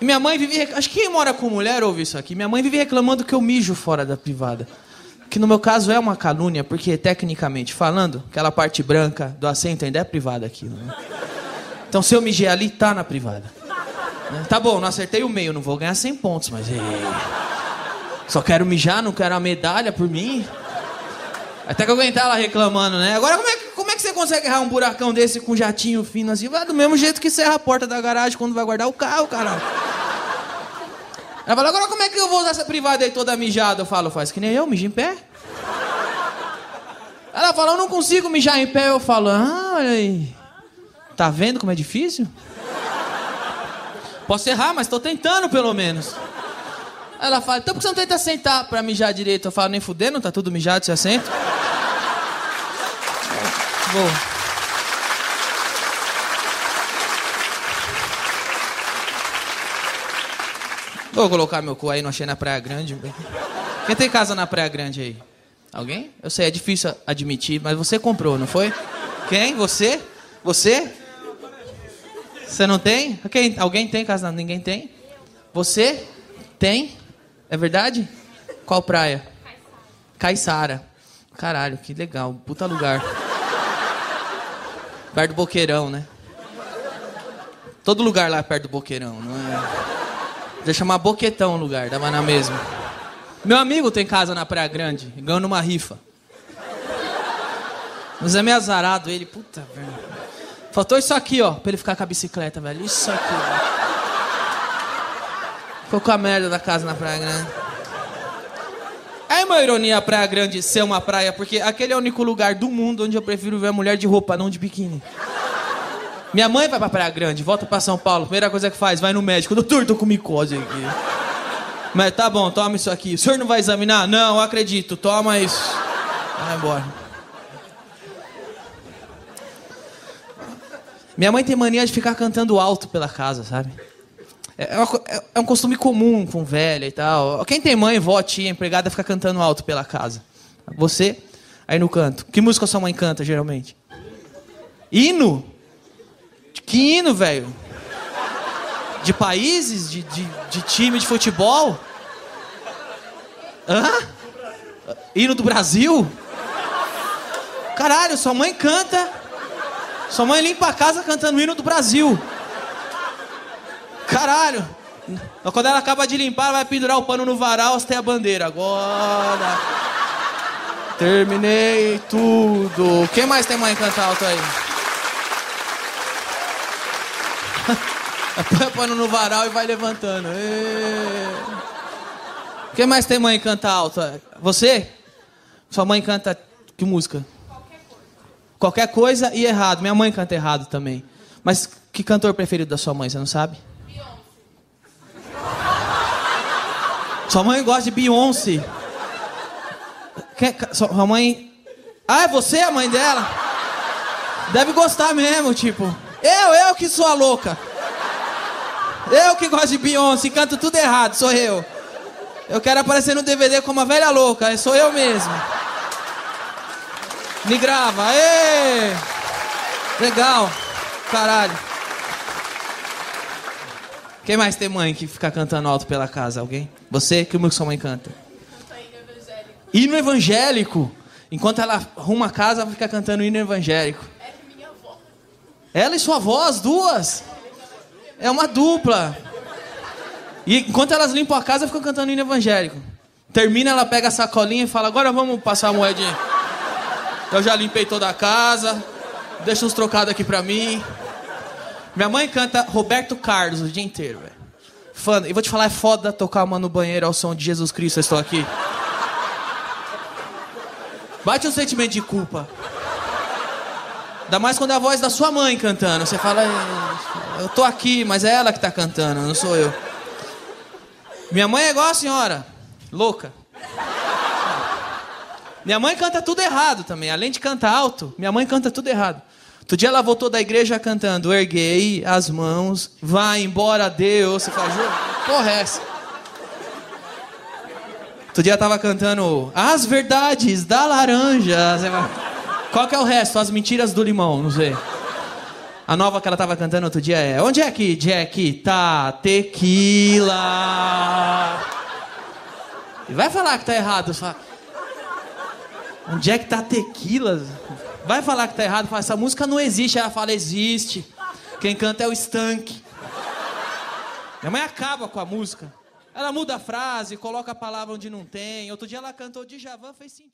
Minha mãe vive. Acho que quem mora com mulher ouve isso aqui. Minha mãe vive reclamando que eu mijo fora da privada. Que no meu caso é uma calúnia, porque tecnicamente falando, aquela parte branca do assento ainda é privada aqui. Né? Então se eu mijei ali, tá na privada. Né? Tá bom, não acertei o meio, não vou ganhar 100 pontos, mas. Só quero mijar, não quero a medalha por mim. Até que eu aguentar ela reclamando, né? Agora, como é, que, como é que você consegue errar um buracão desse com jatinho fino assim? Vai do mesmo jeito que serra a porta da garagem quando vai guardar o carro, caralho. Ela fala, agora como é que eu vou usar essa privada aí toda mijada? Eu falo, faz que nem eu, mija em pé. Ela fala, eu não consigo mijar em pé. Eu falo, ah, olha aí. Tá vendo como é difícil? Posso errar, mas tô tentando pelo menos. Ela fala, então por que você não tenta sentar pra mijar direito? Eu falo, nem fudendo, tá tudo mijado esse assento. Vou. Vou colocar meu cu aí, não achei na Praia Grande. Quem tem casa na Praia Grande aí? Alguém? Eu sei, é difícil admitir, mas você comprou, não foi? Quem? Você? Você? Você não tem? Quem? Alguém tem casa? Ninguém tem? Você? Tem? É verdade? Qual praia? Caiçara. Caralho, que legal. Puta lugar. Perto do Boqueirão, né? Todo lugar lá é perto do Boqueirão, não é? Deixa chamar Boquetão o lugar, dava na mesma. Meu amigo tem casa na Praia Grande, ganhou numa rifa. Mas é meio azarado ele, puta, velho. Faltou isso aqui, ó, pra ele ficar com a bicicleta, velho. Isso aqui, velho. Ficou com a merda da casa na Praia Grande. É uma ironia a Praia Grande ser uma praia, porque aquele é o único lugar do mundo onde eu prefiro ver a mulher de roupa, não de biquíni. Minha mãe vai pra Praia Grande, volta pra São Paulo, primeira coisa que faz, vai no médico. Doutor, tô com micose aqui. Mas tá bom, toma isso aqui. O senhor não vai examinar? Não, acredito, toma isso. Vai embora. Minha mãe tem mania de ficar cantando alto pela casa, sabe? É, uma co- é- é um costume comum com velha e tal. Quem tem mãe, vó, tia, empregada, fica cantando alto pela casa. Você, aí no canto. Que música sua mãe canta, geralmente? Hino? Que hino, velho? De países? De, de, de time de futebol? Hã? Hino do Brasil? Caralho, sua mãe canta. Sua mãe limpa a casa cantando o hino do Brasil. Caralho. Quando ela acaba de limpar, vai pendurar o pano no varal, tem a bandeira. Agora. Terminei tudo. Quem mais tem mãe que canta alto aí? Põe pano no varal e vai levantando. Ê. Quem mais tem mãe que canta alto? Você? Sua mãe canta que música? Qualquer coisa e errado. Minha mãe canta errado também. Mas que cantor preferido da sua mãe, você não sabe? Sua mãe gosta de Beyoncé. Sua mãe. Ah, é você a mãe dela? Deve gostar mesmo, tipo. Eu, eu que sou a louca. Eu que gosto de Beyoncé, canto tudo errado, sou eu. Eu quero aparecer no DVD como uma velha louca, sou eu mesmo. Me grava, ê! Legal, caralho. Quem mais tem mãe que fica cantando alto pela casa? Alguém? Você? Que música sua mãe canta? Hino evangélico. Enquanto ela arruma a casa, ela fica cantando hino evangélico. Ela e sua avó, as duas. É uma dupla. E enquanto elas limpam a casa, ficam cantando hino evangélico. Termina, ela pega a sacolinha e fala: Agora vamos passar a moedinha. Eu já limpei toda a casa. Deixa uns trocados aqui pra mim. Minha mãe canta Roberto Carlos o dia inteiro, velho. Fã, e vou te falar, é foda tocar uma no banheiro ao som de Jesus Cristo, eu estou aqui. Bate um sentimento de culpa. Ainda mais quando é a voz da sua mãe cantando. Você fala, "É, eu tô aqui, mas é ela que tá cantando, não sou eu. Minha mãe é igual a senhora, louca. Minha mãe canta tudo errado também. Além de cantar alto, minha mãe canta tudo errado. Outro dia ela voltou da igreja cantando Erguei as mãos, vai embora Deus. Você fala, "Ju, porra é essa? Outro dia tava cantando As verdades da laranja. Qual que é o resto? As mentiras do limão, não sei. A nova que ela tava cantando outro dia é Onde é que Jack tá tequila? E vai falar que tá errado. Fala, Onde é que tá tequila? Vai falar que tá errado. Fala, essa música não existe. Ela fala, existe. Quem canta é o Stank. Minha mãe acaba com a música. Ela muda a frase, coloca a palavra onde não tem. Outro dia ela cantou Djavan, fez sentido.